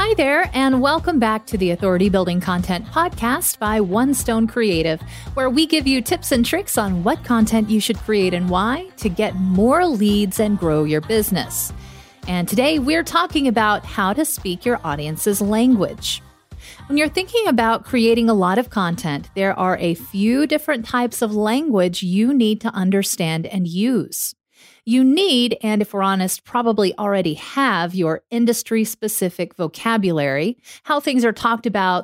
Hi there, and welcome back to the Authority Building Content Podcast by One Stone Creative, where we give you tips and tricks on what content you should create and why to get more leads and grow your business. And today we're talking about how to speak your audience's language. When you're thinking about creating a lot of content, there are a few different types of language you need to understand and use. You need, and if we're honest, probably already have your industry specific vocabulary, how things are talked about